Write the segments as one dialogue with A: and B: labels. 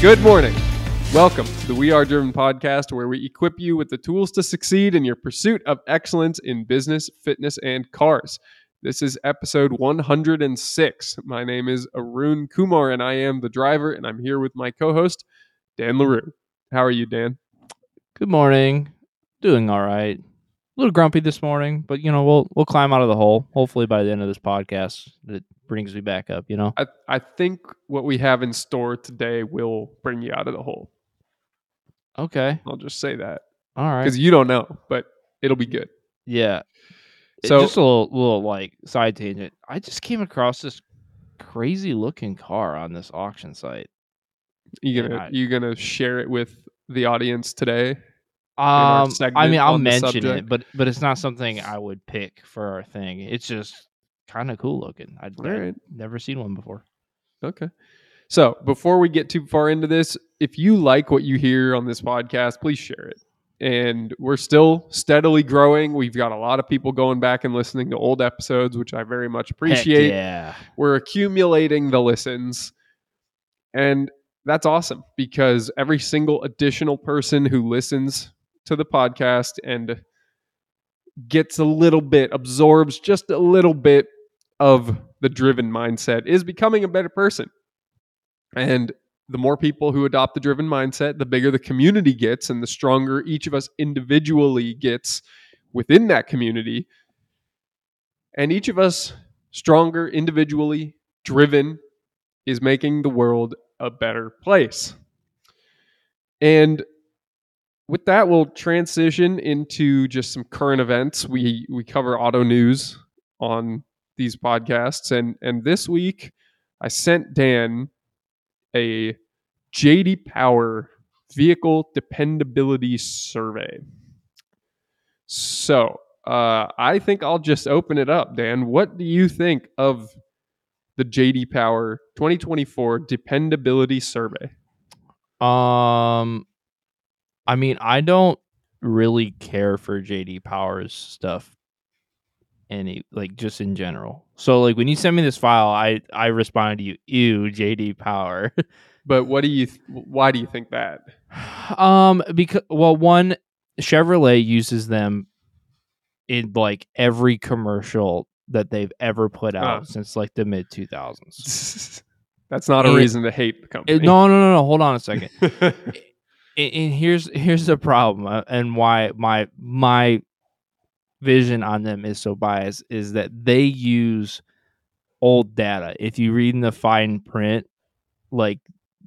A: Good morning. Welcome to the We Are Driven podcast, where we equip you with the tools to succeed in your pursuit of excellence in business, fitness, and cars. This is episode 106. My name is Arun Coumar, and I am the driver, and I'm here with my co host, Dan Larou. How are you, Dan?
B: Good morning. Doing all right. A little grumpy this morning, but you know we'll we'll climb out of the hole. Hopefully by the end of this podcast, it brings me back up. You know.
A: I, I think what we have in store today will bring you out of the hole.
B: Okay.
A: I'll just say that
B: All right.
A: because you don't know, but it'll be good.
B: Yeah.
A: So-
B: just a little little like side tangent. I just came across this crazy looking car on this auction site.
A: You gonna
B: I-
A: you gonna share it with the audience today?
B: Um, I mean, I'll mention it, but but it's not something I would pick for our thing. It's just kind of cool looking. I'd,
A: All right.
B: never seen one before.
A: Okay. So before we get too far into this, if you like what you hear on this podcast, please share it. And we're still steadily growing. We've got a lot of people going back and listening to old episodes, which I very much
B: Heck
A: appreciate.
B: yeah.
A: We're accumulating the listens. And that's awesome because every single additional person who listens to the podcast and gets a little bit, absorbs just a little bit of the driven mindset is becoming a better person. And the more people who adopt the driven mindset, the bigger the community gets and the stronger each of us individually gets within that community. And each of us stronger individually, driven, is making the world a better place. And with that, we'll transition into just some current events. We we cover auto news on these podcasts, and and this week I sent Dan a JD Power vehicle dependability survey. So uh, I think I'll just open it up, Dan. What do you think of the JD Power 2024 dependability survey?
B: Um, I mean, I don't really care for JD Powers stuff, any like just in general. So like when you send me this file, I I responded to you, ew, JD Power.
A: But what do you? Th- why do you think that?
B: um, because well, one Chevrolet uses them in like every commercial that they've ever put out
A: Ah.
B: since like the mid two thousands.
A: That's not a
B: And-
A: reason to hate the company.
B: No, no, no, no. Hold on a second. and, and here's here's the problem uh, and why my my vision on them is so biased is that they use old data. If you read in the fine print like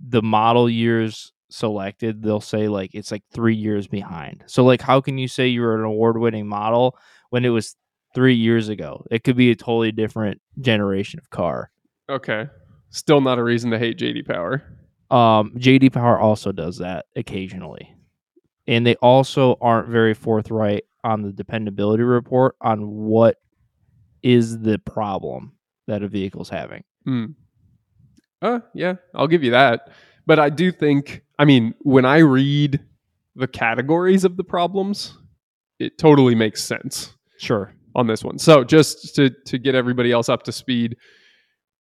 B: the model years selected they'll say like it's like three years behind. So like how can you say you're an award-winning model when it was three years ago? It could be a totally different generation of car.
A: Okay, still not a reason to hate JD Power.
B: Um, JD Power also does that occasionally. And they also aren't very forthright on the dependability report on what is the problem that a vehicle's having.
A: Hmm. Uh, yeah, I'll give you that. But I do think, I mean, when I read the categories of the problems, it totally makes sense.
B: Sure.
A: on this one. So just to to get everybody else up to speed,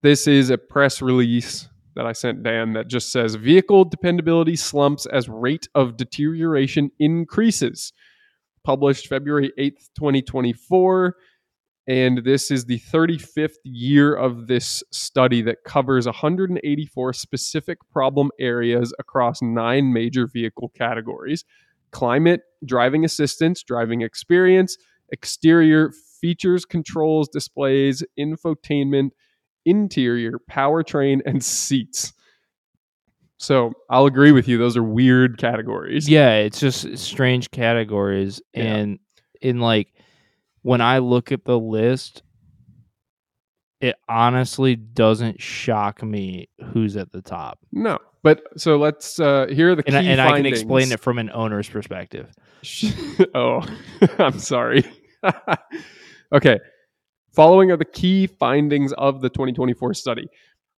A: this is a press release that I sent Dan that just says vehicle dependability slumps as rate of deterioration increases. Published February 8th, 2024. And this is the 35th year of this study that covers 184 specific problem areas across nine major vehicle categories climate, driving assistance, driving experience, exterior features, controls, displays, infotainment, interior, powertrain, and seats. So I'll agree with you. Those are weird categories.
B: Yeah, it's just strange categories.
A: Yeah.
B: And in like when I look at the list, it honestly doesn't shock me who's at the top.
A: No. But so let's uh here are the
B: And, I, and I can explain it from an owner's perspective.
A: oh, I'm sorry. okay. Following are the key findings of the 2024 study.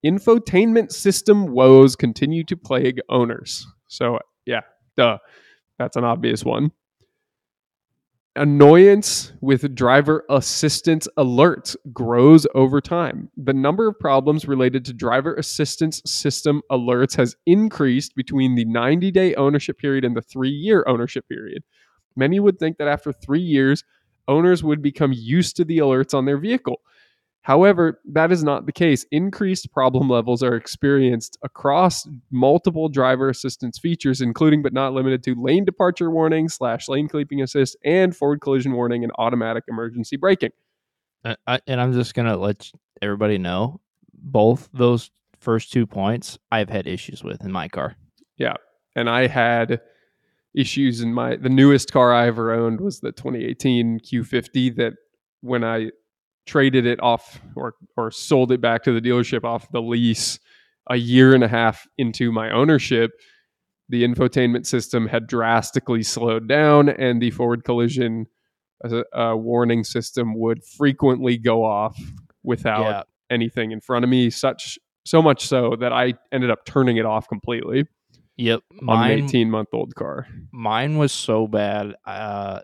A: Infotainment system woes continue to plague owners. So, yeah, duh. That's an obvious one. Annoyance with driver assistance alerts grows over time. The number of problems related to driver assistance system alerts has increased between the 90 day ownership period and the three year ownership period. Many would think that after three years, owners would become used to the alerts on their vehicle. However, that is not the case. Increased problem levels are experienced across multiple driver assistance features, including but not limited to lane departure warning, slash lane keeping assist, and forward collision warning and automatic emergency braking.
B: Uh, I, and I'm just gonna let everybody know both those first two points I've had issues with in my car.
A: Yeah, and I had issues in my the newest car I ever owned was the 2018 Q50 that when I traded it off or or sold it back to the dealership off the lease a year and a half into my ownership, the infotainment system had drastically slowed down, and the forward collision uh, uh, warning system would frequently go off without
B: yeah,
A: anything in front of me. Such so much so that I ended up turning it off completely
B: yep.
A: on an 18 month old car.
B: mine was so bad. Uh,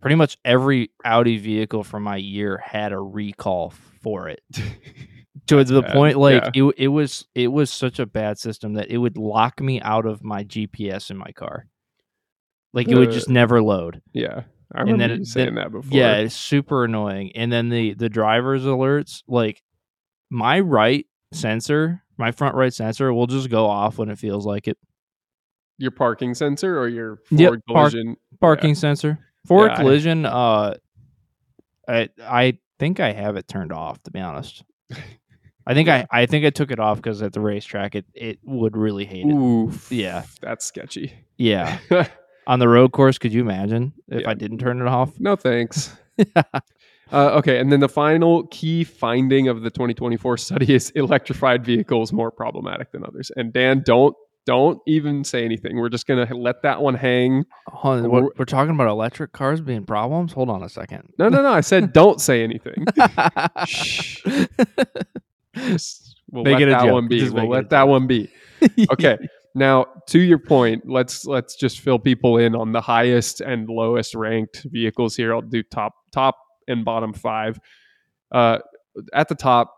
B: pretty much every Audi vehicle from my year had a recall for it. to the point like
A: yeah.
B: it it was it was such a bad system that it would lock me out of my GPS in my car. Like it would just uh, never load.
A: Yeah, I
B: And
A: remember
B: then
A: you saying
B: then-
A: that before.
B: Yeah, it's super annoying. And then the the driver's alerts, like my right sensor, my front right sensor will just go off when it feels like it.
A: your parking sensor or your
B: Yep,
A: forward
B: park-
A: collision.
B: Parking sensor. For
A: Yeah, I-
B: collision, uh I I think I have it turned off to be honest. I think
A: Yeah.
B: I I think I took it off because at the racetrack it it would really hate it.
A: Ooh,
B: Yeah.
A: that's sketchy.
B: Yeah. On the road course, could you imagine if
A: Yeah.
B: I didn't turn it off?
A: no thanks. Uh, okay, and then the final key finding of the 2024 study is electrified vehicles more problematic than others. And Dan, don't don't even say anything. We're just gonna let that one hang.
B: Hold on,
A: We're-
B: we're, talking about electric cars being problems. Hold on a second.
A: No, no, no. I said don't say anything. Shh. Just- we'll
B: Make
A: let
B: it
A: that
B: joke.
A: one be.
B: Just
A: We'll
B: make it a
A: let that one be. Okay. Now, to your point, let's let's just fill people in on the highest and lowest ranked vehicles here. I'll do top top and bottom five. Uh, at the top,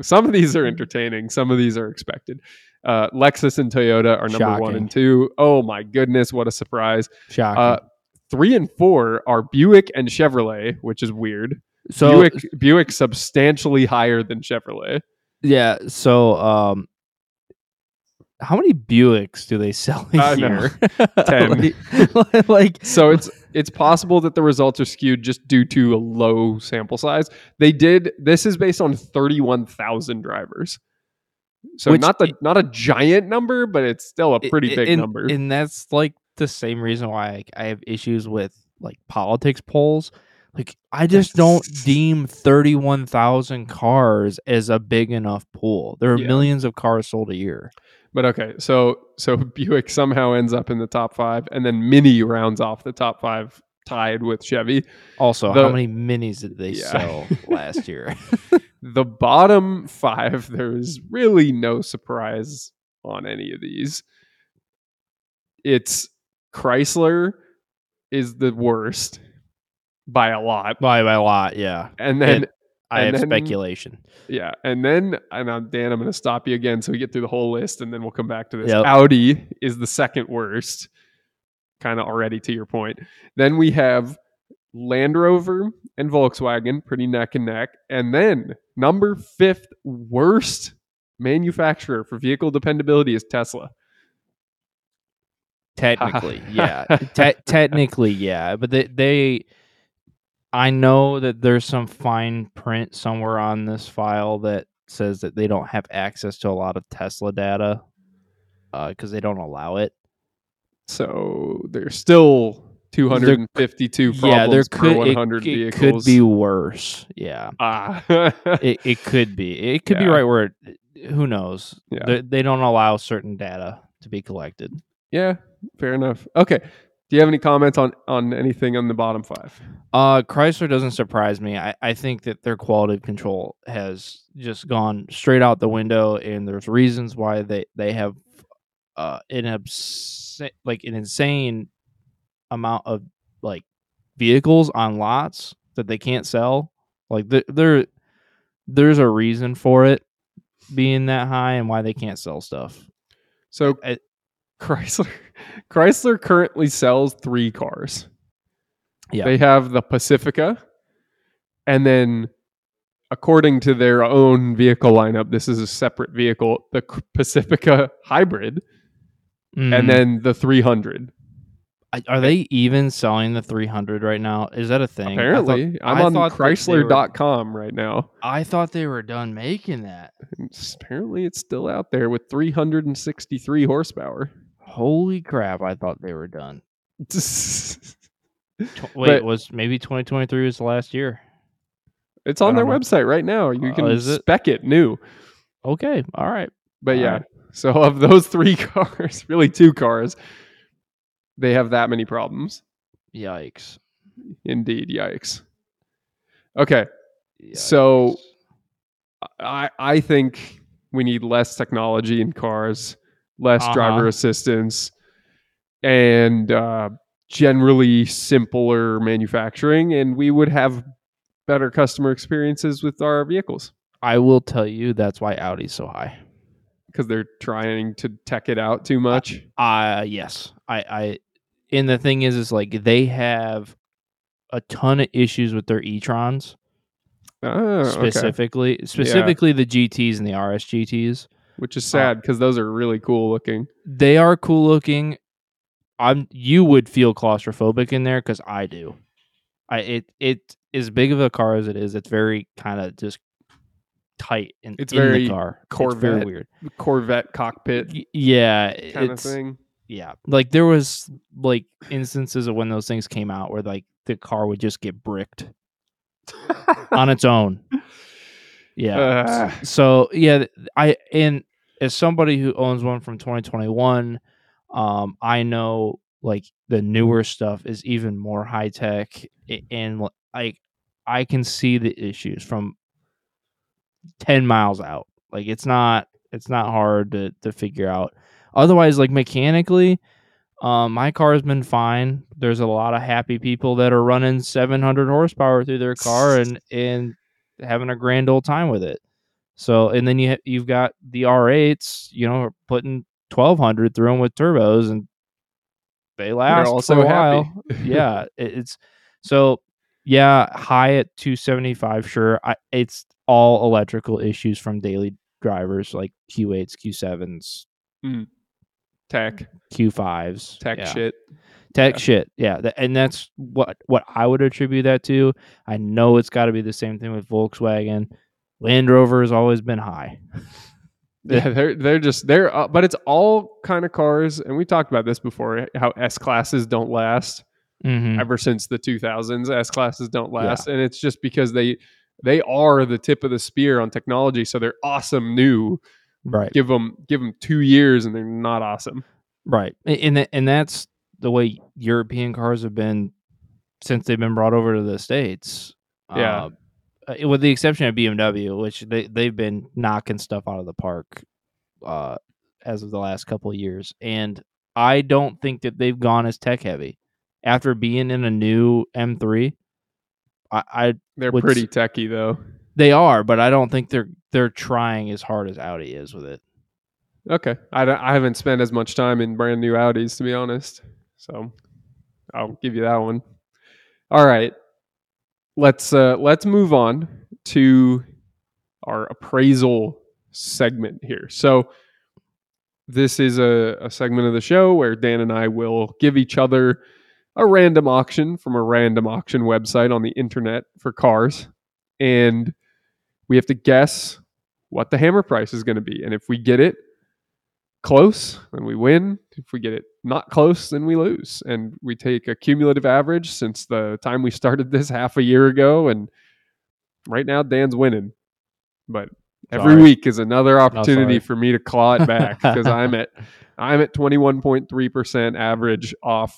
A: some of these are entertaining. Some of these are expected. Uh, Lexus and Toyota are number one and two. Oh my goodness, what a surprise!
B: Shocking.
A: Uh, three and four are Buick and Chevrolet, which is weird.
B: so
A: Buick Buick substantially higher than Chevrolet.
B: yeah, so um, how many Buicks do they sell a
A: know.
B: year?
A: Ten.
B: like, like
A: So it's it's possible that the results are skewed just due to a low sample size. They did this is based on 31,000 drivers. So
B: Which-
A: not the not a giant number, but it's still a pretty
B: I-
A: big
B: and,
A: number.
B: and that's like the same reason why I, I have issues with like politics polls. Like I just don't deem thirty-one thousand cars as a big enough pool. There are
A: Yeah.
B: millions of cars sold a year.
A: but okay, so so Buick somehow ends up in the top 5 and then Mini rounds off the top 5 tied with Chevy.
B: Also,
A: The-
B: how many minis did they
A: Yeah.
B: sell last year?
A: The bottom 5 there is really no surprise on any of these. It's Chrysler is the worst by a lot.
B: by by a lot, yeah.
A: And then
B: And I
A: And
B: have
A: then-
B: speculation.
A: Yeah, and then and I'm, Dan, I'm going to stop you again so we get through the whole list, and then we'll come back to this.
B: Yep.
A: Audi is the second worst, kind of already to your point. Then we have Land Rover and Volkswagen, pretty neck and neck, and then number fifth worst manufacturer for vehicle dependability is Tesla.
B: Technically, yeah. Te- technically, yeah. But they, they, I know that there's some fine print somewhere on this file that says that they don't have access to a lot of Tesla data uh, because they don't allow it.
A: So there's still 252 problems
B: yeah, there
A: per
B: could it,
A: 100
B: it
A: vehicles.
B: could be worse. Yeah,
A: ah.
B: it, it could be. It could be right where. It, who knows?
A: Yeah.
B: They, they don't allow certain data to be collected.
A: Yeah, fair enough. Okay. Do you have any comments on on anything on the bottom five?
B: Uh, Chrysler doesn't surprise me. I, I think that their quality of control has just gone straight out the window, and there's reasons why they they have uh an obs- like an insane amount of like vehicles on lots that they can't sell. Like there, there there's a reason for it being that high and why they can't sell stuff.
A: So
B: I-
A: Chrysler Chrysler currently sells three cars.
B: Yeah.
A: They have the Pacifica and then according to their own vehicle lineup, this is a separate vehicle, the Pacifica Hybrid
B: Mhm.
A: and then the 300.
B: I- are they even selling the 300 right now? Is that a thing? I thought-
A: Apparently, I'm on
B: thought that they were-
A: chrysler.com right now.
B: I thought they were done making that.
A: Apparently it's still out there with 363 horsepower.
B: Holy crap! I thought they were done. Wait,
A: But-
B: was maybe 2023 was the last year?
A: It's
B: on
A: their
B: know.
A: website right now. You
B: Uh,
A: can
B: it?
A: spec it new.
B: Okay, all right.
A: But
B: All
A: yeah,
B: right.
A: So of those three cars, really two cars, they have that many problems.
B: Yikes.
A: Indeed, yikes. Okay,
B: Yikes.
A: So- I I think we need less technology in cars, less
B: Uh-huh.
A: driver assistance, and uh, generally simpler manufacturing, and we would have better customer experiences with our vehicles
B: I will tell you that's why Audi's so high.
A: Because they're trying to tech it out too much.
B: Uh, uh yes. I I and the thing is is like they have a ton of issues with their e-trons
A: Oh, okay.
B: specifically specifically the GTs and the RS GTs.
A: Which is uh, sad because those are really cool looking.
B: They are cool looking. I'm you would feel claustrophobic in there cuz I do. I it it as big of a car as it is, it's very kind of just tight in,
A: It's
B: in
A: very
B: the car. It's
A: Corvette
B: very weird.
A: Corvette cockpit
B: Y- yeah,
A: kind of thing.
B: yeah. Like there was like instances of when those things came out where like the car would just get bricked on its own. Yeah.
A: Ugh.
B: So yeah, I and as somebody who owns one from 2021, um, I know like the newer stuff is even more high tech, and like I can see the issues from 10 miles out. Like it's not it's not hard to to figure out. Otherwise, like mechanically, um, my car's been fine. There's a lot of happy people that are running 700 horsepower through their car and and having a grand old time with it. So, and then you ha- you've got the R8s, you know, putting 1200 through them with turbos, and they last
A: also
B: for a
A: happy.
B: while. yeah, it- it's so yeah, high at 275. Sure, I, it's all electrical issues from daily drivers like Q8s, Q7s,
A: Tech,
B: Q5s,
A: tech
B: yeah.
A: shit.
B: tech
A: Yeah.
B: shit. Yeah, and that's what what I would attribute that to. I know it's got to be the same thing with Volkswagen. Land Rover has always been high.
A: Yeah, they're they're just they're uh, but it's all kind of cars, and we talked about this before. How S classes don't last
B: Mm-hmm.
A: ever since the 2000s. S classes don't last, and it's just because they they are the tip of the spear on technology. So they're awesome new.
B: Right,
A: Give them give them two years, and they're not awesome.
B: right, A- and tha- and that's the way European cars have been since they've been brought over to the states.
A: Yeah.
B: Uh, uh, with the exception of BMW, which they they've been knocking stuff out of the park uh, as of the last couple of years, and I don't think that they've gone as tech heavy after being in a new M3. I, I
A: They're
B: What's-
A: pretty techy though.
B: they are, but I don't think they're they're trying as hard as Audi is with it.
A: Okay, I don't, I haven't spent as much time in brand new Audis to be honest, so I'll give you that one. All right, let's uh, let's move on to our appraisal segment here. So this is a, a segment of the show where Dan and I will give each other a random auction from a random auction website on the internet for cars, and we have to guess what the hammer price is going to be. And if we get it close, then we win. If we get it not close, then we lose. And we take a cumulative average since the time we started this half a year ago. And right now, Dan's winning. But every
B: Sorry.
A: week is another opportunity
B: sorry.
A: for me to claw it back because I'm at I'm at 21.3% average off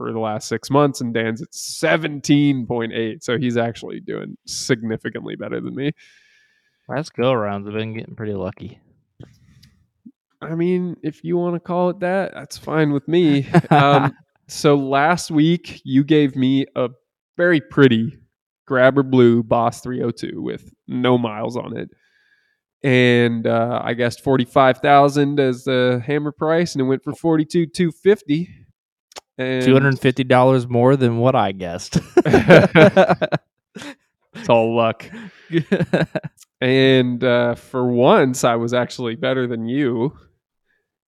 A: for the last six months, and Dan's at 17.8. So he's actually doing significantly better than me.
B: Last go rounds have been getting pretty lucky.
A: I mean, if you want to call it that, that's fine with me. Um, So last week you gave me a very pretty grabber blue Boss 302 with no miles on it. And uh, I guessed 45,000 as the hammer price and it went for 42 250. And
B: Two hundred and fifty dollars more than what I guessed.
A: it's all luck. And uh, for once, I was actually better than you.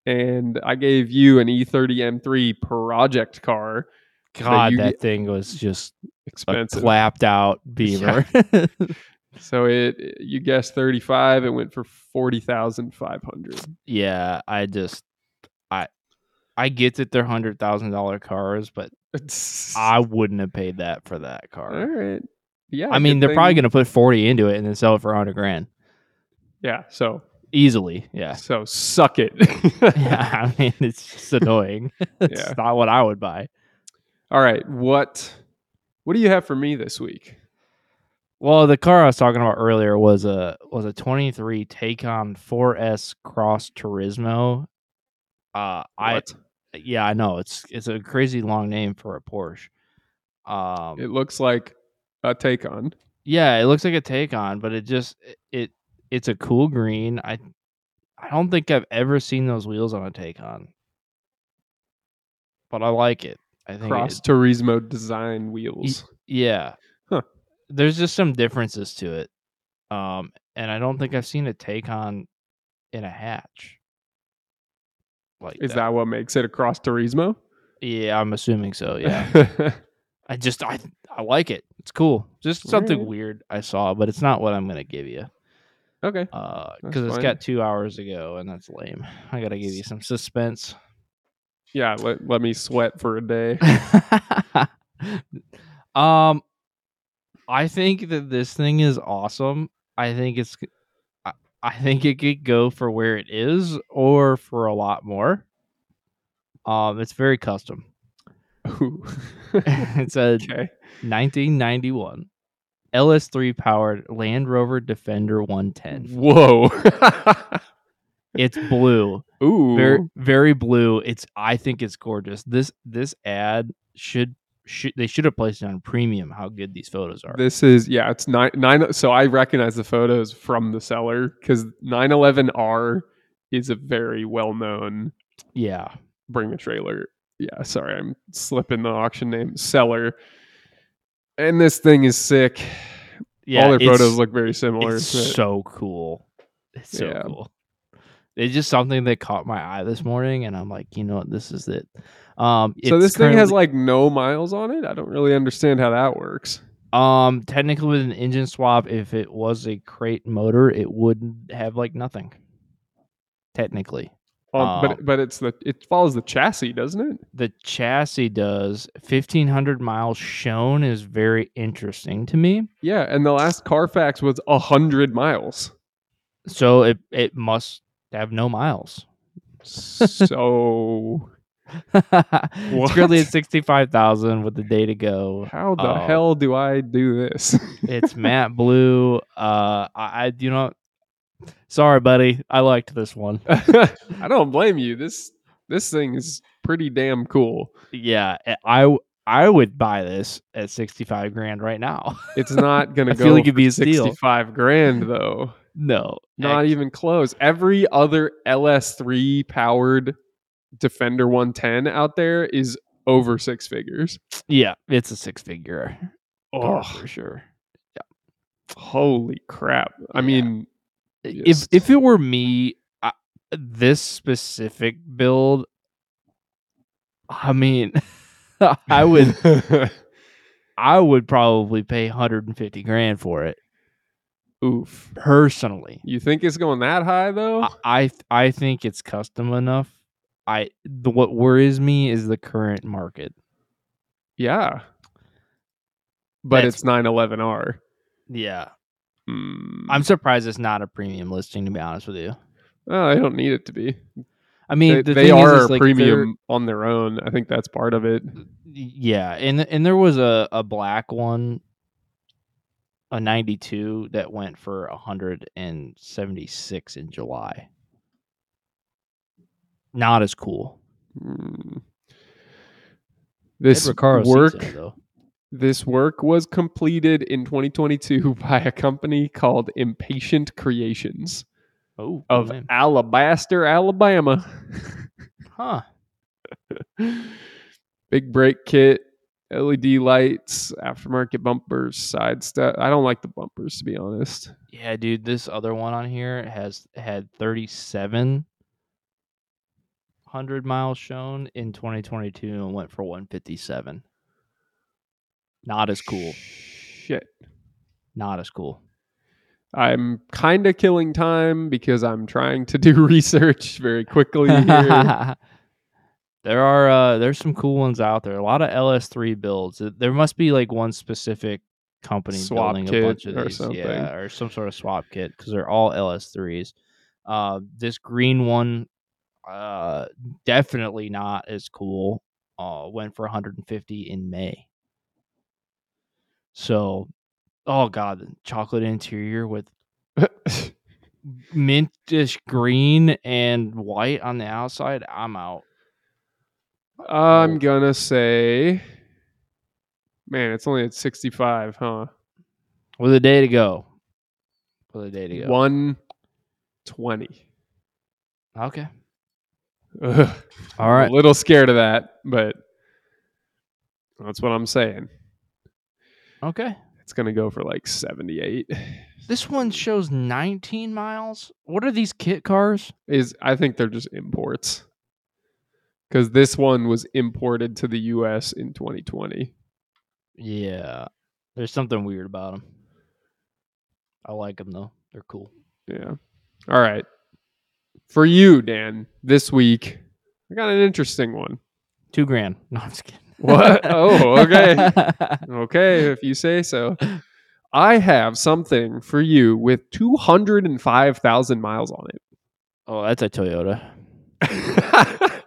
A: And I gave you an E E30 M3 project car.
B: God,
A: you
B: that
A: get-
B: thing was just
A: Expensive.
B: clapped out beaver.
A: So it you guessed 35, it went for 40,500.
B: yeah, I just I I get that they're hundred thousand dollar cars, but I wouldn't have paid that for that car.
A: right. Yeah.
B: I mean, they're probably gonna put forty into it and then sell it for hundred grand
A: Yeah, so
B: easily. Yeah,
A: so suck it.
B: yeah. I mean, it's just annoying. it's
A: Yeah.
B: not what I would buy.
A: All right, what what do you have for me this week?
B: Well, the car I was talking about earlier was a was a 23 Taycan 4S Cross Turismo. Uh, I
A: What?
B: Yeah, I know it's it's a crazy long name for a Porsche. Um,
A: It looks like a Taycan.
B: yeah, it looks like a Taycan, but it just it it's a cool green. I I don't think I've ever seen those wheels on a Taycan, but I like it. I think
A: Cross
B: it-
A: Turismo design wheels.
B: Yeah.
A: Huh.
B: There's just some differences to it. Um, and I don't think I've seen a Taycan in a hatch. Like
A: Is that what makes it across Cross Turismo?
B: Yeah, I'm assuming so. Yeah. I just I I like it. It's cool. Just something
A: Alright.
B: weird I saw, but it's not what I'm gonna give you.
A: okay.
B: Uh, because it's
A: fine.
B: got two hours ago, and that's lame. I gotta give you some suspense.
A: Yeah, let, let me sweat for a day.
B: um, I think that this thing is awesome. I think it's, I, think it could go for where it is or for a lot more. Um, it's very custom.
A: Ooh.
B: it's a
A: okay.
B: 1991 LS3 powered Land Rover Defender 110.
A: Whoa.
B: It's blue.
A: Ooh.
B: very very blue it's i think it's gorgeous this this ad should should they should have placed it on premium how good these photos are
A: This is yeah, it's nine nine. So I recognize the photos from the seller because 911R is a very well known
B: yeah
A: bring a trailer. Yeah, sorry, I'm slipping the auction name seller. And this thing is sick.
B: yeah
A: All their photos look very similar.
B: it's
A: but-
B: so cool it's so
A: Yeah.
B: cool it's just something that caught my eye this morning and i'm like you know what this is it um
A: so this thing has like no miles on it. I don't really understand how that works.
B: um technically with an engine swap if it was a crate motor it wouldn't have like nothing technically
A: Um,
B: Um,
A: but but it's the it follows the chassis, doesn't it?
B: the chassis does 1500 miles shown is very interesting to me
A: Yeah, and the last Carfax was a hundred miles.
B: so it it must have no miles
A: So
B: it's currently at 65,000 with the day to go
A: how the
B: Oh.
A: hell do I do this?
B: it's matte blue uh I, I you know sorry buddy I liked this one
A: I don't blame you. This this thing is pretty damn cool.
B: yeah I I would buy this at 65 grand right now
A: It's not gonna go
B: feel like it'd be a steal.
A: sixty-five grand though.
B: no
A: Not even close. Every other LS3 powered Defender 110 out there is over six figures.
B: yeah it's a six figure
A: Oh,
B: for sure Yeah.
A: holy crap! I
B: Yeah.
A: mean,
B: if if it were me, I, this specific build, I mean, I would I would probably pay 150 grand for it
A: Oof.
B: personally.
A: You think it's going that high though?
B: I I, I think it's custom enough. I the, what worries me is the current market.
A: yeah. But
B: That's-
A: it's 911R.
B: Yeah,
A: Hmm.
B: I'm surprised it's not a premium listing. To be honest with you,
A: I don't need it to be.
B: I mean,
A: they
B: the
A: they are
B: is, is, like,
A: premium on their own. I think that's part of it.
B: Yeah, and and there was a a black one, a 92 that went for 176 in July. Not as cool.
A: Hmm. This
B: Ed Recaro seats
A: work
B: in it, though.
A: This work was completed in 2022 by a company called Impatient Creations
B: Oh,
A: of
B: man.
A: Alabaster, Alabama.
B: huh?
A: Big brake kit, LED lights, aftermarket bumpers, side step. I don't like the bumpers to be honest.
B: Yeah, dude. This other one on here has had thirty-seven hundred miles shown in 2022 and went for 157. Not as cool.
A: Shit.
B: Not as cool.
A: I'm kind of killing time because I'm trying to do research very quickly here.
B: there are uh there's some cool ones out there. A lot of LS3 builds. There must be like one specific company
A: Swap
B: building
A: kit
B: a bunch of
A: or
B: these,
A: something.
B: yeah, or some sort of swap kit because they're all LS3s. Uh, this green one, uh, definitely not as cool. Uh, went for 150 in May. So, oh god, chocolate interior with mintish green and white on the outside. I'm out.
A: I'm gonna say, man, it's only at 65, huh?
B: With a day to go. With a day to go.
A: 120.
B: Okay.
A: Ugh.
B: All right.
A: A little scared of that, but that's what I'm saying.
B: Okay.
A: It's gonna go for like 78.
B: This one shows 19 miles. What are these kit cars?
A: Is I think they're just imports. Because this one was imported to the U.S. in 2020.
B: Yeah. There's something weird about them. I like them though. They're cool.
A: Yeah. All right. For you, Dan, this week, I got an interesting one.
B: Two grand. No, I'm just kidding.
A: What? Oh, okay. Okay, if you say so. I have something for you with 205,000 miles on it.
B: oh, that's a Toyota.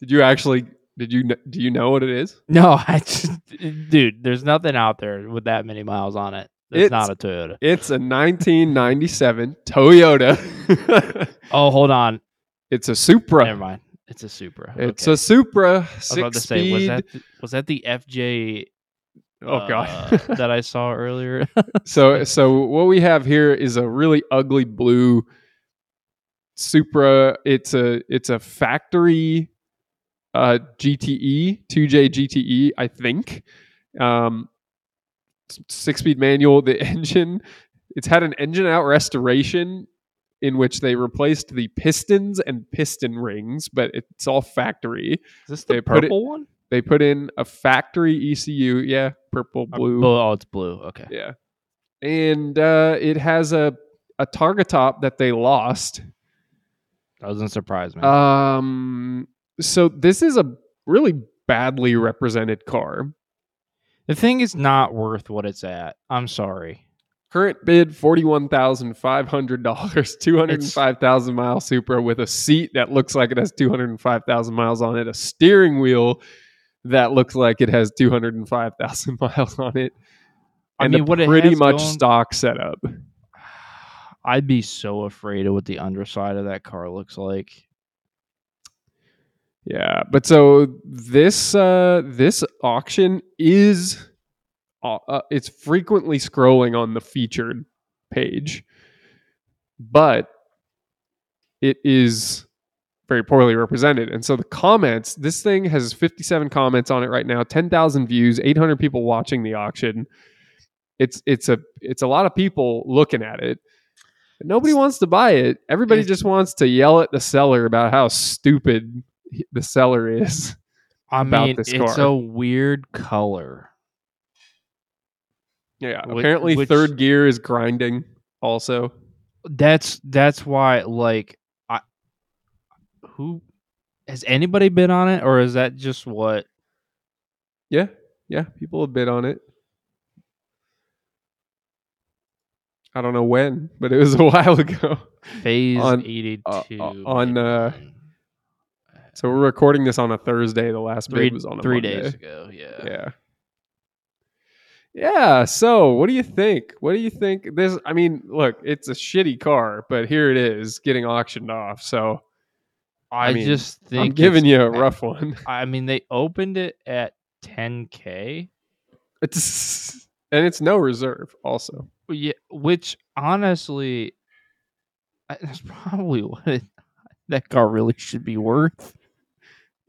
A: did you actually did you do you know what it is?
B: No, I just, dude, there's nothing out there with that many miles on it. It's,
A: It's-
B: not a Toyota.
A: It's a 1997 Toyota.
B: Oh, hold on.
A: it's a Supra.
B: Never mind. It's a Supra.
A: It's
B: Okay.
A: a Supra,
B: I was about
A: six
B: to say, was that the, was that the FJ?
A: oh god.
B: uh, that I saw earlier.
A: So so what we have here is a really ugly blue Supra. It's a it's a factory uh GTE, 2J GTE, I think. Um six speed manual, the engine it's had an engine out restoration in which they replaced the pistons and piston rings, but it's all factory.
B: Is this the
A: They put it-
B: purple one?
A: They put in a factory ECU, yeah, purple, blue.
B: Oh, it's blue. Okay.
A: Yeah. And uh, it has a, a targa top that they lost.
B: That doesn't surprise me.
A: Um, so this is a really badly represented car.
B: The thing is not worth what it's at. I'm sorry.
A: Current bid forty one thousand five hundred dollars, two hundred and five thousand mile Supra with a seat that looks like it has two hundred and five thousand miles on it, a steering wheel that looks like it has two hundred and five thousand miles on it,
B: I
A: and
B: mean,
A: a
B: what
A: pretty much
B: going-
A: stock setup.
B: I'd be so afraid of what the underside of that car looks like.
A: Yeah, but so this uh this auction is uh, uh, it's frequently scrolling on the featured page, but it is very poorly represented. And so the comments, this thing has 57 comments on it right now, 10,000 views, 800 people watching the auction. It's it's a it's a lot of people looking at it. Nobody wants to buy it. Everybody just wants to yell at the seller about how stupid the seller is.
B: I
A: About
B: mean,
A: this
B: it's a weird color.
A: Yeah,
B: Whi-
A: apparently
B: which-
A: third gear is grinding also.
B: That's that's why like I who has anybody been on it or is that just what
A: Yeah, yeah, people have bid on it. I don't know when, but it was a while ago.
B: phase
A: On-
B: 82
A: uh, uh, on, uh,
B: on
A: So we're recording this on a Thursday. The last
B: three
A: bid was on a
B: 3
A: Monday.
B: days ago, yeah.
A: Yeah. Yeah. So, what do you think? What do you think? This, I mean, look, it's a shitty car, but here it is getting auctioned off. So,
B: I,
A: mean,
B: just think
A: I'm giving you a rough one.
B: I mean, they opened it at 10k,
A: It's and it's no reserve. Also,
B: yeah, which honestly, that's probably what it, that car really should be worth.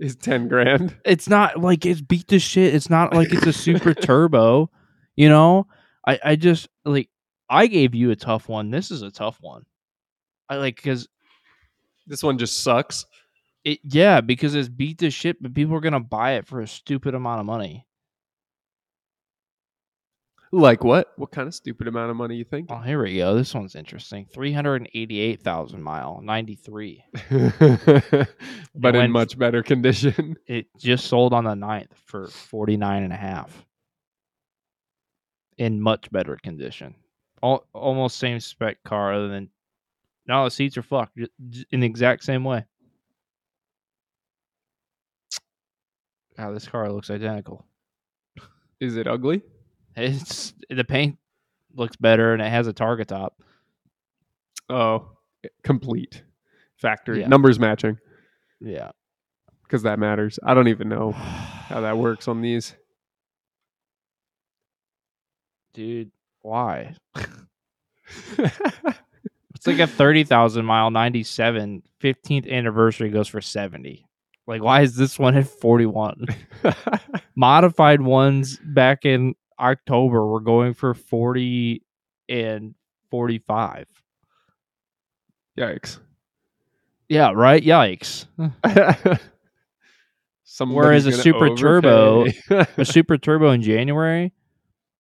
A: Is ten grand.
B: It's not like it's beat the shit. It's not like it's a Supra turbo. You know, I I just like I gave you a tough one. This is a tough one. I like because
A: This one just sucks.
B: it yeah because it's beat the shit, but people are gonna buy it for a stupid amount of money.
A: Like what? What kind of stupid amount of money you think?
B: Oh, here we go. This one's interesting. Three hundred and eighty-eight thousand mile, ninety-three.
A: but in
B: went-
A: much better condition.
B: It just sold on the 9th for 49 and a half. In much better condition. All, almost same spec car other than no, the seats are fucked in the exact same way. Wow, this car looks identical.
A: Is it ugly?
B: It's the paint looks better and it has a targa top.
A: Oh, complete factory
B: Yeah.
A: numbers matching
B: Yeah.
A: because that matters. I don't even know how that works on these.
B: Dude, why? It's like a 30,000 mile 97 15th anniversary goes for 70. Like why is this one at 41? Modified ones back in October we're going for 40 and 45.
A: Yikes.
B: Yeah, right? Yikes. Whereas a Supra turbo- A Supra turbo in January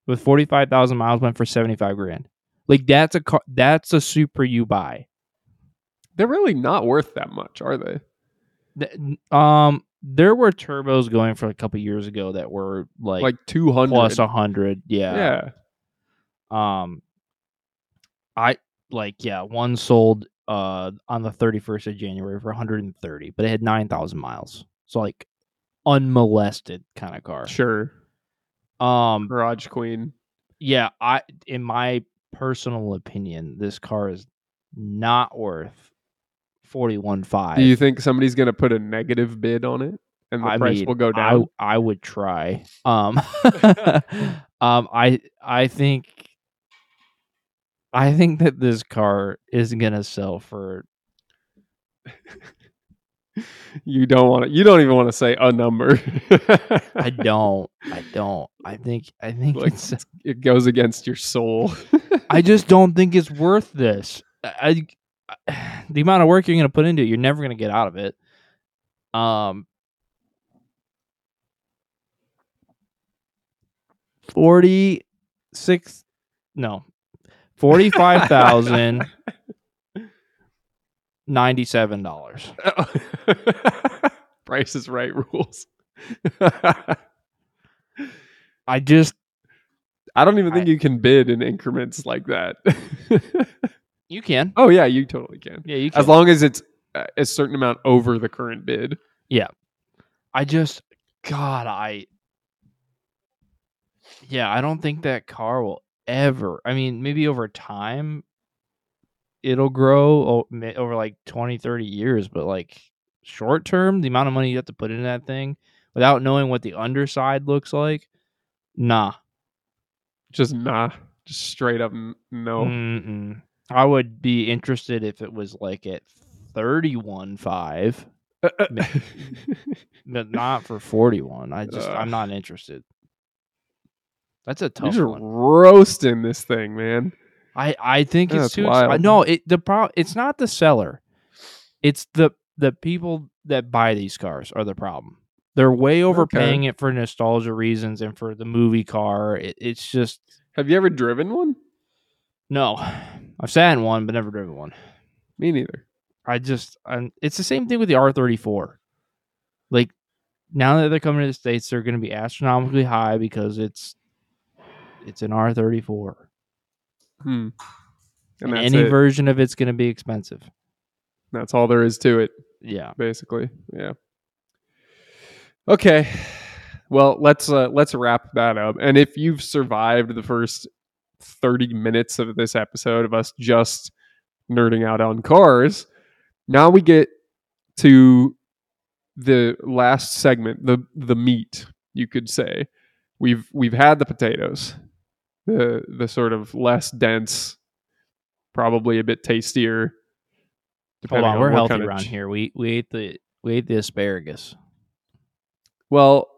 B: with 45,000 miles went for 75 grand. Like that's a car that's a super you buy.
A: They're really not worth that much, are they?
B: Th- Um there were turbos going for a couple years ago that were like,
A: Like two hundred
B: plus a hundred.
A: Yeah. Yeah.
B: Um, I like yeah, one sold uh on the thirty first of January for one hundred and thirty, but it had nine thousand miles, so like unmolested kind of car.
A: Sure.
B: Um,
A: Garage Queen.
B: yeah, I in my personal opinion, this car is not worth forty one five.
A: Do you think somebody's gonna put a negative bid on it and the
B: I
A: price
B: mean,
A: will go down?
B: I would try. Um, um, I I think I think that this car is gonna sell for.
A: you don't want to. You don't even want to say a number.
B: I don't. I don't. I think. I think
A: Like,
B: it's.
A: it goes against your soul.
B: I just don't think it's worth this. I, I the amount of work you're gonna put into it, you're never gonna get out of it. Um. Forty six, no, forty five thousand ninety seven dollars.
A: Price is right rules.
B: I just
A: I don't even think
B: I-
A: you can bid in increments like that.
B: You can,
A: oh yeah, you totally can.
B: yeah, you can.
A: As long as it's a certain amount over the current bid. Yeah.
B: I just, God, I, yeah, I don't think that car will ever. I mean, maybe over time, it'll grow over like 20, 30 years, but like short term, the amount of money you have to put into that thing without knowing what the underside looks like, nah.
A: Just nah. Just straight up no.
B: Mm-mm. I would be interested if it was like at 31.5, but not for 41. I just,
A: Ugh.
B: I'm not interested. That's a tough
A: You're
B: one.
A: roasting this thing, man.
B: I I think
A: That's
B: it's too.
A: wild.
B: Exp- no, it the pro. It's not the seller. It's the the people that buy these cars are the problem. They're way overpaying it for nostalgia reasons and for the movie car. It, it's just
A: Have you ever driven one?
B: no. I've sat in one, but never driven one.
A: Me neither.
B: I just I'm, it's the same thing with the R thirty four. Like now that they're coming to the states, they're going to be astronomically high because it's it's an R thirty four.
A: Hmm. And
B: And any
A: it.
B: version of it's going to be expensive.
A: that's all there is to it,
B: Yeah.
A: basically. Yeah. Okay. Well, let's uh, let's wrap that up. And if you've survived the first 30 minutes of this episode of us just nerding out on cars, now we get to the last segment, the the meat, you could say. We've we've had the potatoes, the the sort of less dense, probably a bit tastier.
B: Hold on, we're healthy
A: kind of
B: around
A: ch-
B: here. We we ate the we ate the asparagus.
A: Well,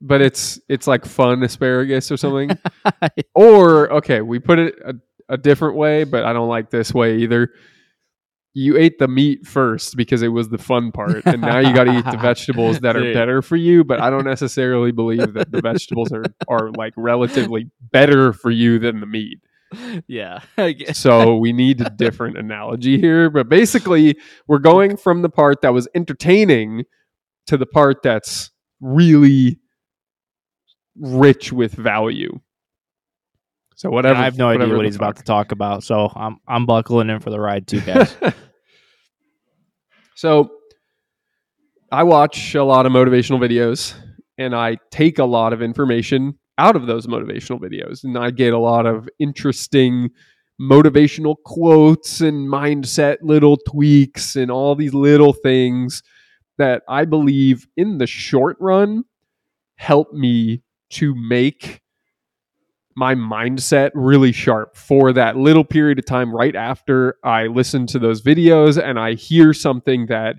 A: but it's it's like fun asparagus or something. or okay, we put it a, a different way, but I don't like this way either. You ate the meat first because it was the fun part, and now you got to eat the vegetables that are
B: Dude.
A: better for you. But I don't necessarily believe that the vegetables are are like relatively better for you than the meat.
B: yeah, I guess.
A: So we need a different analogy here. But basically, we're going from the part that was entertaining to the part that's really rich with value. So whatever.
B: I have no idea what
A: the
B: he's about to talk about, so I'm I'm buckling in for the ride too, guys.
A: so I watch a lot of motivational videos and I take a lot of information out of those motivational videos and I get a lot of interesting motivational quotes and mindset little tweaks and all these little things that I believe in the short run help me to make my mindset really sharp for that little period of time right after I listen to those videos and I hear something that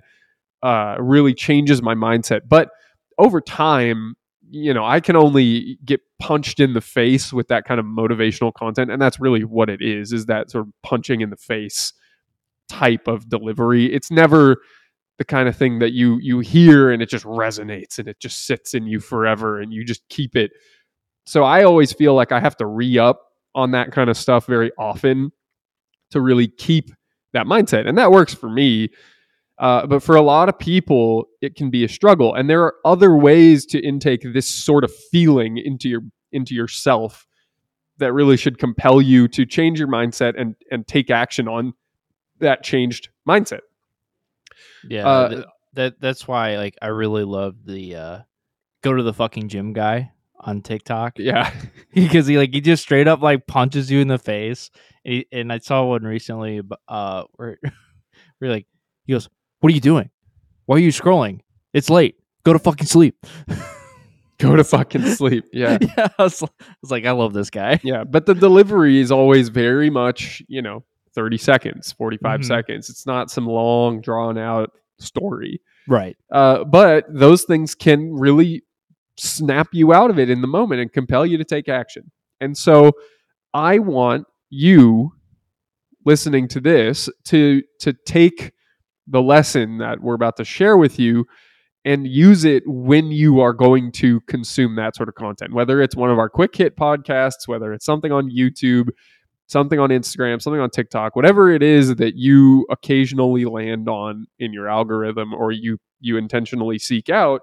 A: uh, really changes my mindset. But over time, you know, I can only get punched in the face with that kind of motivational content. And that's really what it is, is that sort of punching in the face type of delivery. It's never the kind of thing that you you hear and it just resonates and it just sits in you forever and you just keep it so I always feel like I have to re up on that kind of stuff very often to really keep that mindset. And that works for me. Uh, but for a lot of people, it can be a struggle. And there are other ways to intake this sort of feeling into your into yourself that really should compel you to change your mindset and and take action on that changed mindset.
B: Yeah,
A: Uh,
B: th- that that's why like I really love the uh go to the fucking gym guy on TikTok
A: Yeah.
B: because he like he just straight up like punches you in the face. And, he, and I saw one recently uh where where like he goes, "What are you doing? Why are you scrolling? It's late. Go to fucking sleep."
A: Go to fucking sleep. Yeah.
B: yeah, I was, I was like, I love this guy.
A: Yeah, but the delivery is always very much, you know, 30 seconds, 45
B: Mhm.
A: seconds. It's not some long, drawn out story.
B: Right.
A: Uh, but those things can really snap you out of it in the moment and compel you to take action. And so I want you listening to this to to take the lesson that we're about to share with you and use it when you are going to consume that sort of content whether it's one of our quick hit podcasts whether it's something on YouTube something on Instagram something on TikTok whatever it is that you occasionally land on in your algorithm or you you intentionally seek out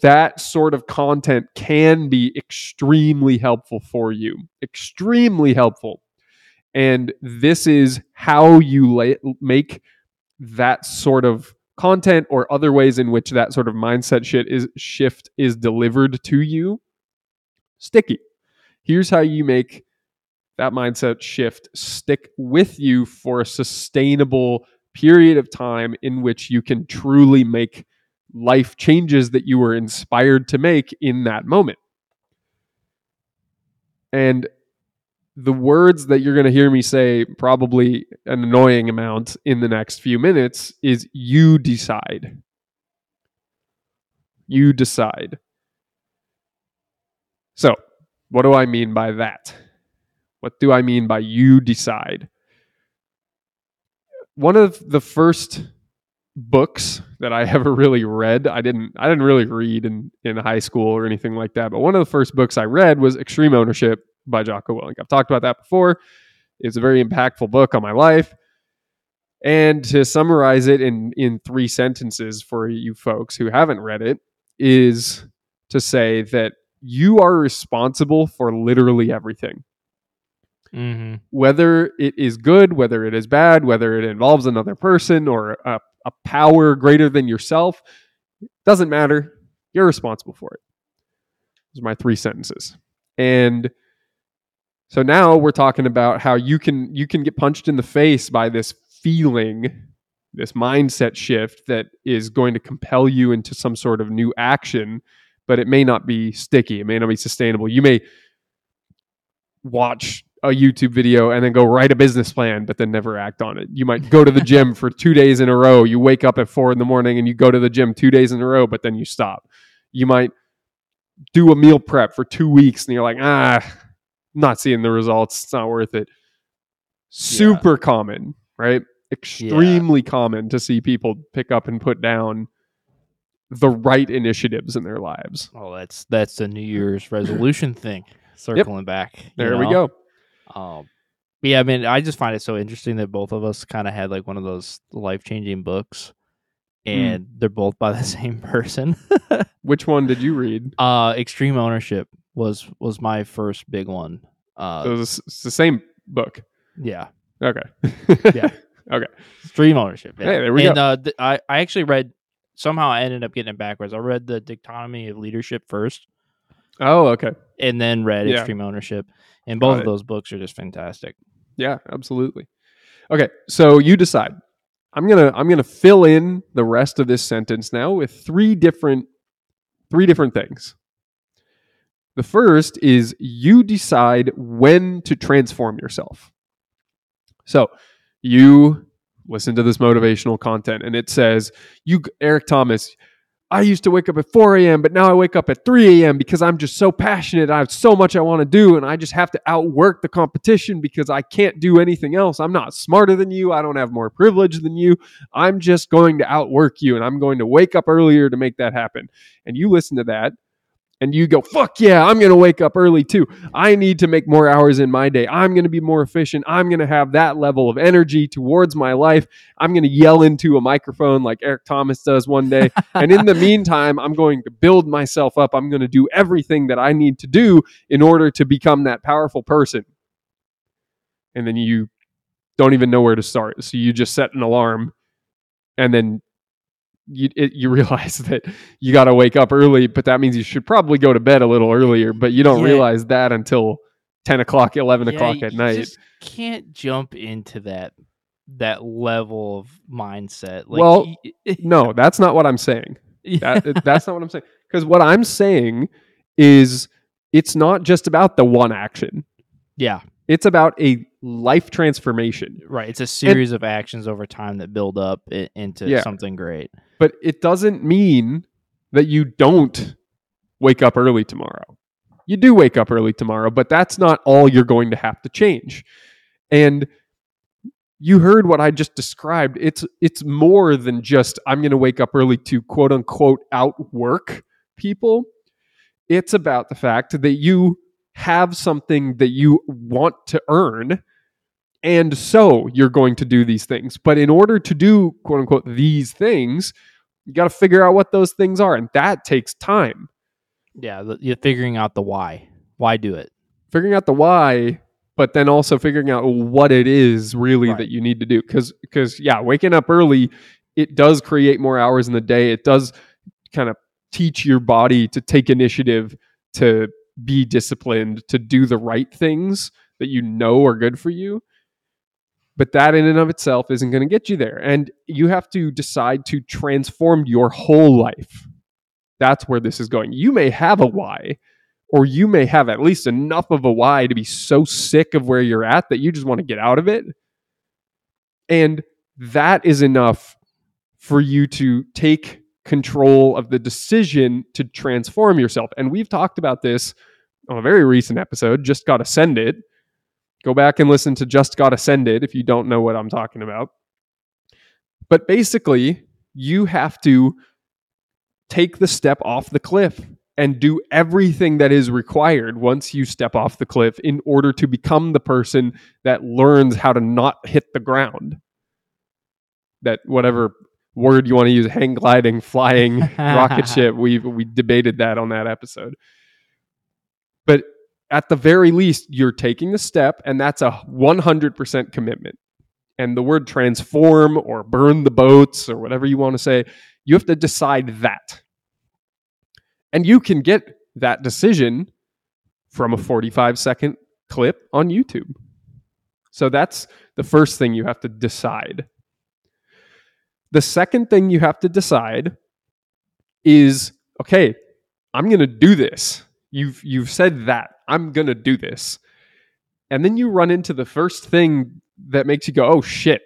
A: that sort of content can be extremely helpful for you extremely helpful. And this is how you make that sort of content or other ways in which that sort of mindset shit is shift is delivered to you sticky. Here's how you make that mindset shift stick with you for a sustainable period of time in which you can truly make life changes that you were inspired to make in that moment and the words that you're going to hear me say probably an annoying amount in the next few minutes is you decide. You decide. So, what do I mean by that? What do I mean by you decide? One of the first books that I ever really read, I didn't I didn't really read in in high school or anything like that, but one of the first books I read was Extreme Ownership by Jocko Willink. I've talked about that before. It's a very impactful book on my life. And to summarize it in in three sentences for you folks who haven't read it is to say that you are responsible for literally everything.
B: Mm-hmm.
A: Whether it is good, whether it is bad, whether it involves another person or a, a power greater than yourself, doesn't matter. You're responsible for it. Those are my three sentences. And so now we're talking about how you can you can get punched in the face by this feeling this mindset shift that is going to compel you into some sort of new action, but it may not be sticky. It may not be sustainable. You may watch a YouTube video and then go write a business plan, but then never act on it. You might go to the gym for two days in a row. You wake up at four in the morning and you go to the gym two days in a row, but then you stop. You might do a meal prep for two weeks and you're like, ah, not seeing the results. It's not worth it. Super common, right? Extremely common to see people pick up and put down the right initiatives in their lives.
B: Oh, that's that's the New Year's resolution thing. Circling back. you
A: There we go.
B: Um, but yeah, I mean, I just find it so interesting that both of us kind of had like one of those life changing books,
A: Hmm.
B: and they're both by the same person.
A: Which one did you read?
B: uh, Extreme Ownership was was my first big one. Uh,
A: it was it's the same book.
B: yeah,
A: Okay.
B: Yeah.
A: Okay.
B: Extreme Ownership. Yeah.
A: Hey, there we
B: and,
A: go.
B: Uh, th- I I actually read somehow I ended up getting it backwards. I read the Dichotomy of Leadership first,
A: Oh, okay.
B: and then read
A: Yeah.
B: Extreme Ownership, and both
A: Got
B: of
A: it.
B: those books are just fantastic.
A: Yeah, absolutely. Okay, so you decide. I'm gonna I'm gonna fill in the rest of this sentence now with three different three different things. The first is you decide when to transform yourself. So you listen to this motivational content and it says, you Eric Thomas, I used to wake up at 4 a.m., but now I wake up at 3 a.m. because I'm just so passionate. I have so much I want to do, and I just have to outwork the competition because I can't do anything else. I'm not smarter than you. I don't have more privilege than you. I'm just going to outwork you, and I'm going to wake up earlier to make that happen. And you listen to that, and you go, fuck yeah, I'm going to wake up early too. I need to make more hours in my day. I'm going to be more efficient. I'm going to have that level of energy towards my life. I'm going to yell into a microphone like Eric Thomas does one day. and in the meantime, I'm going to build myself up. I'm going to do everything that I need to do in order to become that powerful person. And then you don't even know where to start. So you just set an alarm and then you it, you realize that you got to wake up early, but that means you should probably go to bed a little earlier. But you don't
B: Yeah.
A: realize that until ten o'clock, eleven
B: Yeah,
A: o'clock
B: you
A: at night.
B: just can't jump into that that level of mindset. Like,
A: Well, No, that's not what I'm saying.
B: yeah.
A: That, that's not what I'm saying. Because what I'm saying is it's not just about the one action.
B: yeah,
A: It's about a life transformation.
B: right. It's a series of actions over time that build up into
A: Yeah.
B: something great.
A: But it doesn't mean that you don't wake up early tomorrow. You do wake up early tomorrow, but that's not all you're going to have to change. And you heard what I just described. It's it's more than just I'm going to wake up early to quote unquote outwork people. It's about the fact that you have something that you want to earn and so you're going to do these things. But in order to do quote unquote these things, you got to figure out what those things are. And that takes time.
B: Yeah, you're figuring out the why. Why do it?
A: Figuring out the why, but then also figuring out what it is really
B: Right.
A: that you need to do. Because, because yeah, waking up early, it does create more hours in the day. It does kind of teach your body to take initiative, to be disciplined, to do the right things that you know are good for you. But that in and of itself isn't going to get you there. And you have to decide to transform your whole life. That's where this is going. You may have a why, or you may have at least enough of a why to be so sick of where you're at that you just want to get out of it. And that is enough for you to take control of the decision to transform yourself. And we've talked about this on a very recent episode, Just Got Ascended. Go back and listen to Just Got Ascended if you don't know what I'm talking about. But basically, you have to take the step off the cliff and do everything that is required once you step off the cliff in order to become the person that learns how to not hit the ground. That whatever word you want to use, hang gliding, flying, rocket ship, we we debated that on that episode. But at the very least, you're taking the step, and that's a 100% commitment. And the word transform or burn the boats or whatever you want to say, you have to decide that. And you can get that decision from a 45 second clip on YouTube. So that's the first thing you have to decide. The second thing you have to decide is okay, I'm going to do this. You've you've said that. I'm going to do this. And then you run into the first thing that makes you go, "Oh shit."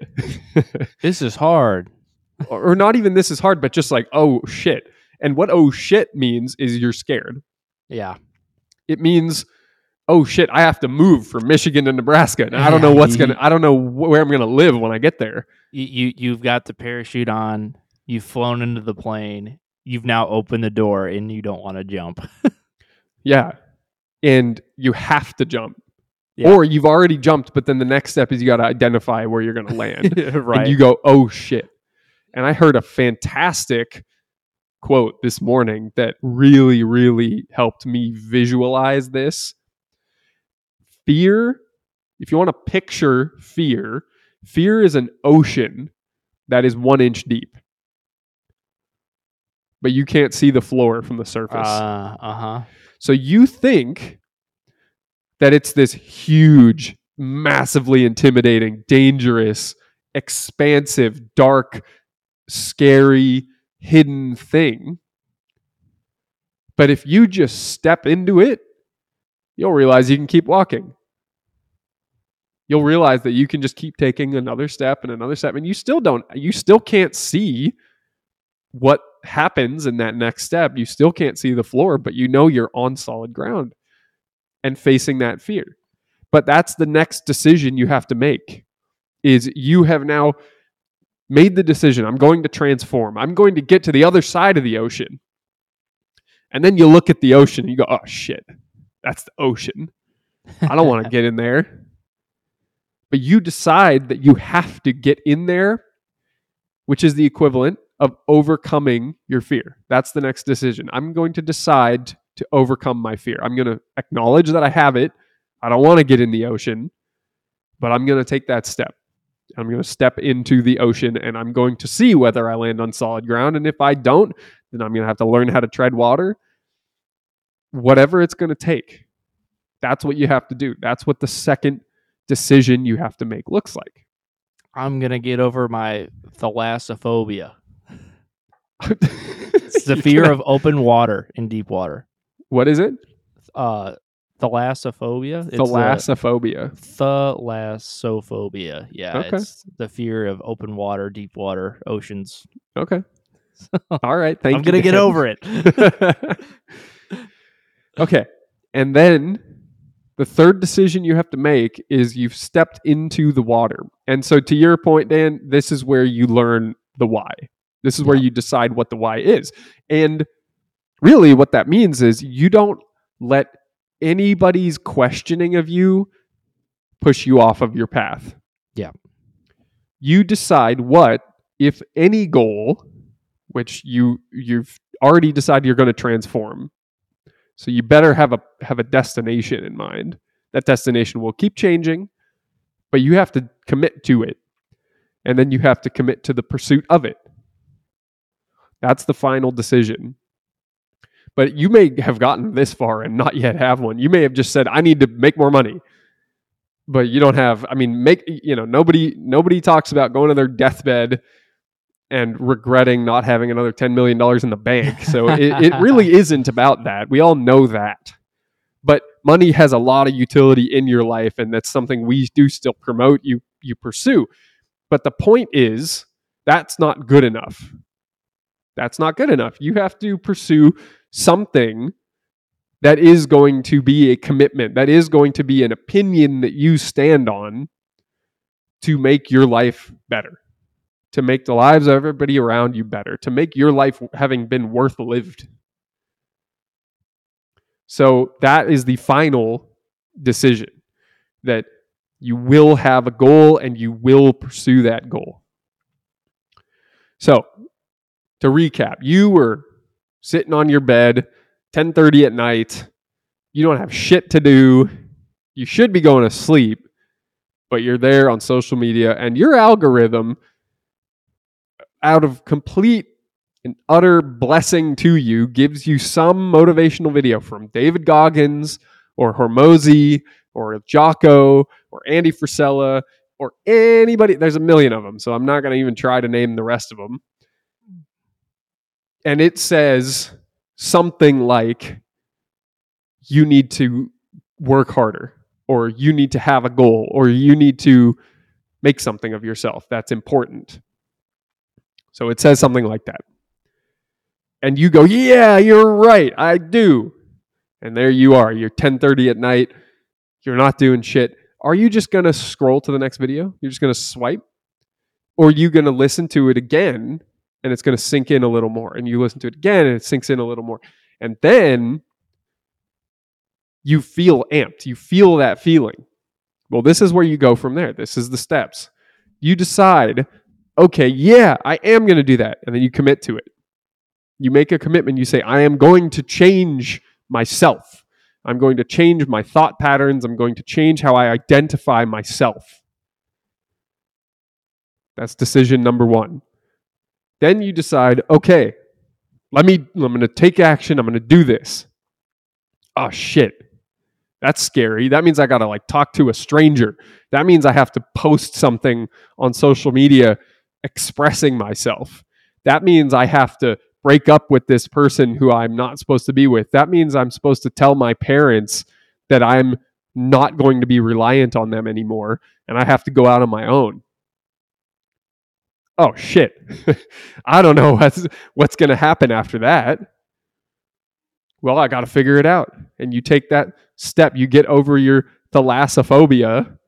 B: This is hard.
A: or or not even this is hard, but just like, "Oh shit." And what "oh shit" means is you're scared.
B: Yeah.
A: It means oh shit, I have to move from Michigan to Nebraska. And I don't know what's going to I don't know where I'm going to live when I get there.
B: You, you you've got the parachute on. You've flown into the plane. You've now opened the door, and you don't want to jump.
A: Yeah. And you have to jump.
B: Yeah.
A: Or you've already jumped, but then the next step is you got to identify where you're going to land.
B: right.
A: And you go, oh shit. And I heard a fantastic quote this morning that really, really helped me visualize this. Fear, if you want to picture fear, fear is an ocean that is one inch deep. But you can't see the floor from the surface.
B: uh huh.
A: So you think that it's this huge, massively intimidating, dangerous, expansive, dark, scary, hidden thing. But if you just step into it, you'll realize you can keep walking. You'll realize that you can just keep taking another step and another step, and you still don't, you still can't see what happens in that next step. You still can't see the floor, but you know you're on solid ground and facing that fear. But that's the next decision you have to make is you have now made the decision I'm going to transform. I'm going to get to the other side of the ocean. And then you look at the ocean and you go, "Oh shit. That's the ocean. I don't want to get in there." But you decide that you have to get in there, which is the equivalent of overcoming your fear. That's the next decision. I'm going to decide to overcome my fear. I'm going to acknowledge that I have it. I don't want to get in the ocean, but I'm going to take that step. I'm going to step into the ocean and I'm going to see whether I land on solid ground. And if I don't, then I'm going to have to learn how to tread water. Whatever it's going to take. That's what you have to do. That's what the second decision you have to make looks like.
B: I'm gonna get over my thalassophobia. It's the fear of open water in deep water.
A: what is it?
B: Uh, thalassophobia. It's
A: Thalassophobia.
B: Thalassophobia. Yeah,
A: Okay.
B: it's the fear of open water, deep water, oceans.
A: Okay. All right. Thank
B: I'm
A: you.
B: gonna get over it.
A: okay. And then the third decision you have to make is you've stepped into the water. And so, to your point, Dan, this is where you learn the why. This is where you decide what the why is. And really, what that means is you don't let anybody's questioning of you push you off of your path.
B: Yeah.
A: You decide what, if any goal, which you you've already decided you're going to transform. So you better have a have a destination in mind. That destination will keep changing, but you have to commit to it. And then you have to commit to the pursuit of it. That's the final decision. But you may have gotten this far and not yet have one. You may have just said, I need to make more money. But you don't have, I mean, make you know, nobody nobody talks about going to their deathbed and regretting not having another $10 million in the bank. So it, it really isn't about that. We all know that. But money has a lot of utility in your life, and that's something we do still promote, you you pursue. But the point is that's not good enough. That's not good enough. You have to pursue something that is going to be a commitment, that is going to be an opinion that you stand on to make your life better, to make the lives of everybody around you better, to make your life having been worth lived. So that is the final decision that you will have a goal and you will pursue that goal. So, to recap, you were sitting on your bed 10:30 at night. You don't have shit to do. You should be going to sleep, but you're there on social media and your algorithm out of complete and utter blessing to you gives you some motivational video from David Goggins or Hormozi or Jocko or Andy Frisella or anybody. There's a million of them, so I'm not going to even try to name the rest of them. And it says something like, you need to work harder, or you need to have a goal, or you need to make something of yourself that's important. So it says something like that. And you go, "Yeah, you're right. I do." And there you are. You're 10:30 at night. You're not doing shit. Are you just going to scroll to the next video? You're just going to swipe? Or are you going to listen to it again and it's going to sink in a little more and you listen to it again and it sinks in a little more. And then you feel amped. You feel that feeling. Well, this is where you go from there. This is the steps. You decide, okay, yeah, I am going to do that. And then you commit to it. You make a commitment. You say, I am going to change myself. I'm going to change my thought patterns. I'm going to change how I identify myself. That's decision number one. Then you decide, okay, let me, I'm going to take action. I'm going to do this. Oh, shit. That's scary. That means I got to like talk to a stranger. That means I have to post something on social media expressing myself. That means I have to break up with this person who I'm not supposed to be with. That means I'm supposed to tell my parents that I'm not going to be reliant on them anymore and I have to go out on my own. Oh shit. I don't know what's what's going to happen after that. Well, I got to figure it out. And you take that step, you get over your thalassophobia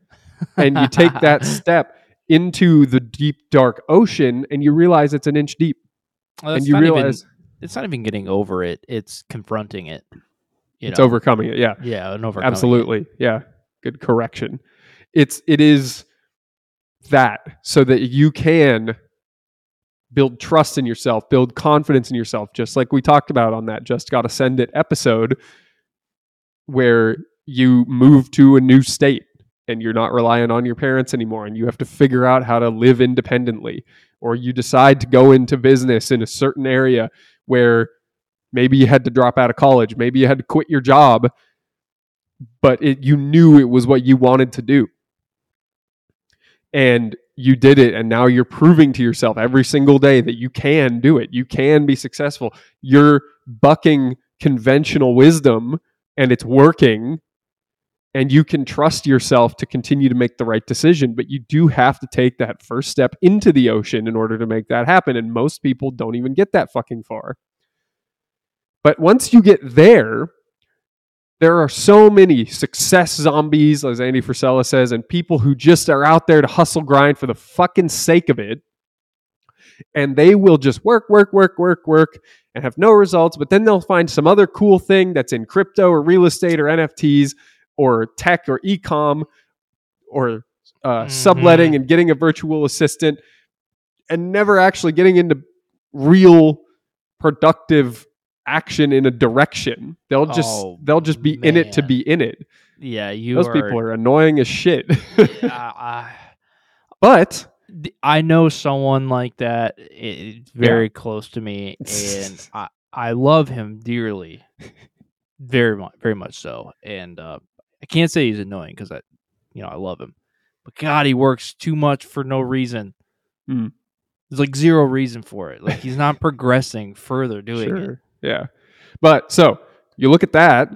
A: and you take that step into the deep dark ocean and you realize it's an inch deep
B: Well,
A: and you
B: not even-
A: realize
B: it's not even getting over it. It's confronting it. You
A: it's
B: know?
A: overcoming it. Yeah.
B: Yeah, and overcoming it.
A: Absolutely. Yeah. Good correction. It's it is that so that you can build trust in yourself, build confidence in yourself, just like we talked about on that just got to send it episode where you move to a new state and you're not relying on your parents anymore and you have to figure out how to live independently or you decide to go into business in a certain area where maybe you had to drop out of college, maybe you had to quit your job but it, you knew it was what you wanted to do. And you did it. And now you're proving to yourself every single day that you can do it. You can be successful. You're bucking conventional wisdom and it's working. And you can trust yourself to continue to make the right decision. But you do have to take that first step into the ocean in order to make that happen. And most people don't even get that fucking far. But once you get there, there are so many success zombies, as Andy Frisella says, and people who just are out there to hustle grind for the fucking sake of it. And they will just work, work, work, work, work, and have no results. But then they'll find some other cool thing that's in crypto or real estate or NFTs or tech or ecom or uh,
B: Mhm.
A: subletting and getting a virtual assistant and never actually getting into real productive action in a direction. They'll just
B: Oh,
A: they'll just be in it to be in it.
B: Yeah, you
A: Those
B: are,
A: people are annoying as shit.
B: uh, uh,
A: but
B: I know someone like that. i- It's very close to me, and I I love him dearly, very much, very much so. And uh, I can't say he's annoying because I, you know, I love him, but God, he works too much for no reason.
A: Mm.
B: There's like zero reason for it. Like he's not progressing further doing it.
A: Yeah. But so you look at that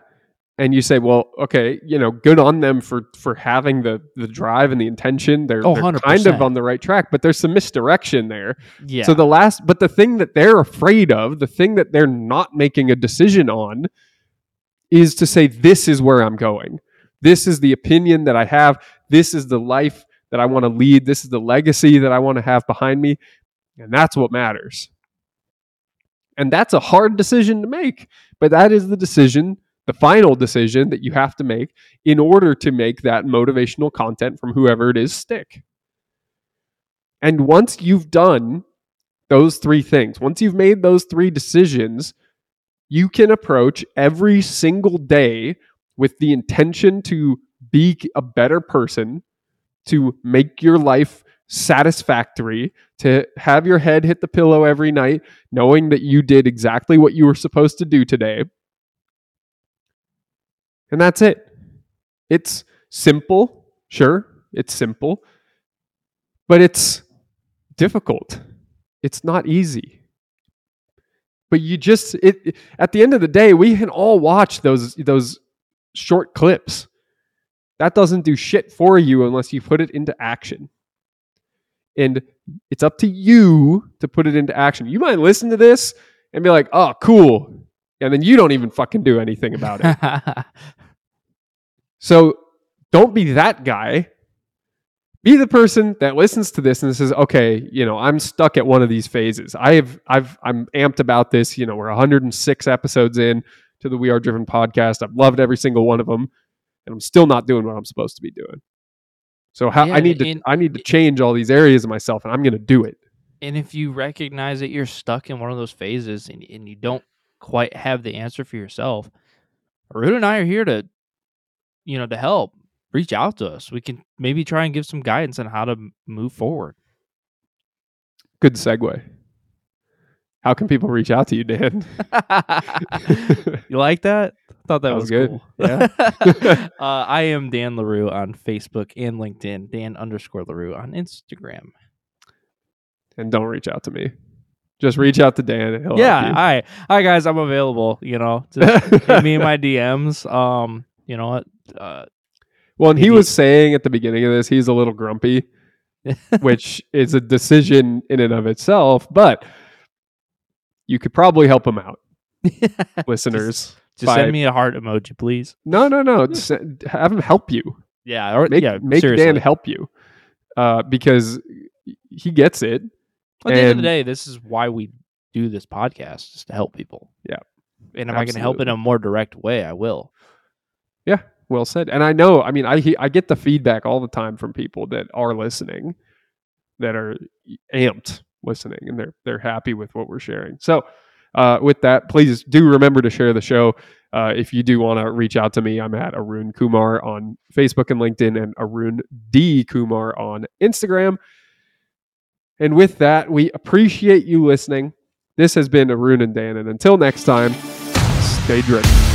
A: and you say, well, okay, you know, good on them for for having the the drive and the intention. They're,
B: Oh,
A: they're kind of on the right track, but there's some misdirection there.
B: Yeah.
A: So the last, but the thing that they're afraid of, the thing that they're not making a decision on, is to say, this is where I'm going. This is the opinion that I have. This is the life that I want to lead. This is the legacy that I want to have behind me. And that's what matters. And that's a hard decision to make, but that is the decision, the final decision that you have to make in order to make that motivational content from whoever it is stick. And once you've done those three things, once you've made those three decisions, you can approach every single day with the intention to be a better person, to make your life satisfactory, to have your head hit the pillow every night, knowing that you did exactly what you were supposed to do today. And that's it. It's simple, sure, it's simple, but it's difficult. It's not easy. But you just it at the end of the day, we can all watch those those short clips. That doesn't do shit for you unless you put it into action. And it's up to you to put it into action. You might listen to this and be like, "Oh, cool." And then you don't even fucking do anything about it. so, don't be that guy be the person that listens to this and says, okay, you know, I'm stuck at one of these phases. I have, I've, I'm amped about this. You know, we're 106 episodes in to the We Are Driven podcast. I've loved every single one of them, and I'm still not doing what I'm supposed to be doing. So how,
B: Yeah,
A: I need to,
B: and-
A: I need to change all these areas of myself, and I'm going to do it.
B: and if you recognize that you're stuck in one of those phases and, and you don't quite have the answer for yourself, Arun and I are here to, you know, to help. Reach out to us. We can maybe try and give some guidance on how to move forward.
A: Good segue. How can people reach out to you, Dan?
B: you like that? Thought that,
A: That
B: was,
A: was good.
B: Cool. Yeah. uh, I am Dan Larou on Facebook and LinkedIn. Dan underscore Larou on Instagram.
A: and don't reach out to me. Just reach out to Dan. He'll
B: yeah. Hi. Hi guys. I'm available. You know, just
A: you.
B: hit me in my DMs. Um. You know what? Uh,
A: Well, and he was saying at the beginning of this, he's a little grumpy, which is a decision in and of itself, but you could probably help him out, listeners.
B: Just
A: by-
B: send me a heart emoji, please.
A: no, no, no. have him help you.
B: Yeah. Or
A: Make,
B: yeah.
A: make
B: seriously.
A: Dan help you uh, because he gets it.
B: At the end of the day, this is why we do this podcast, is to help people.
A: Yeah.
B: And if I can help in a more direct way, I will.
A: Yeah, well said. And I know, I mean, I he- I get the feedback all the time from people that are listening, that are amped listening, and they're they're happy with what we're sharing. So, uh, with that, please do remember to share the show. Uh, if you do want to reach out to me, I'm at Arun Coumar on Facebook and LinkedIn, and Arun D Coumar on Instagram. And with that, we appreciate you listening. This has been Arun and Dan, and until next time, stay driven.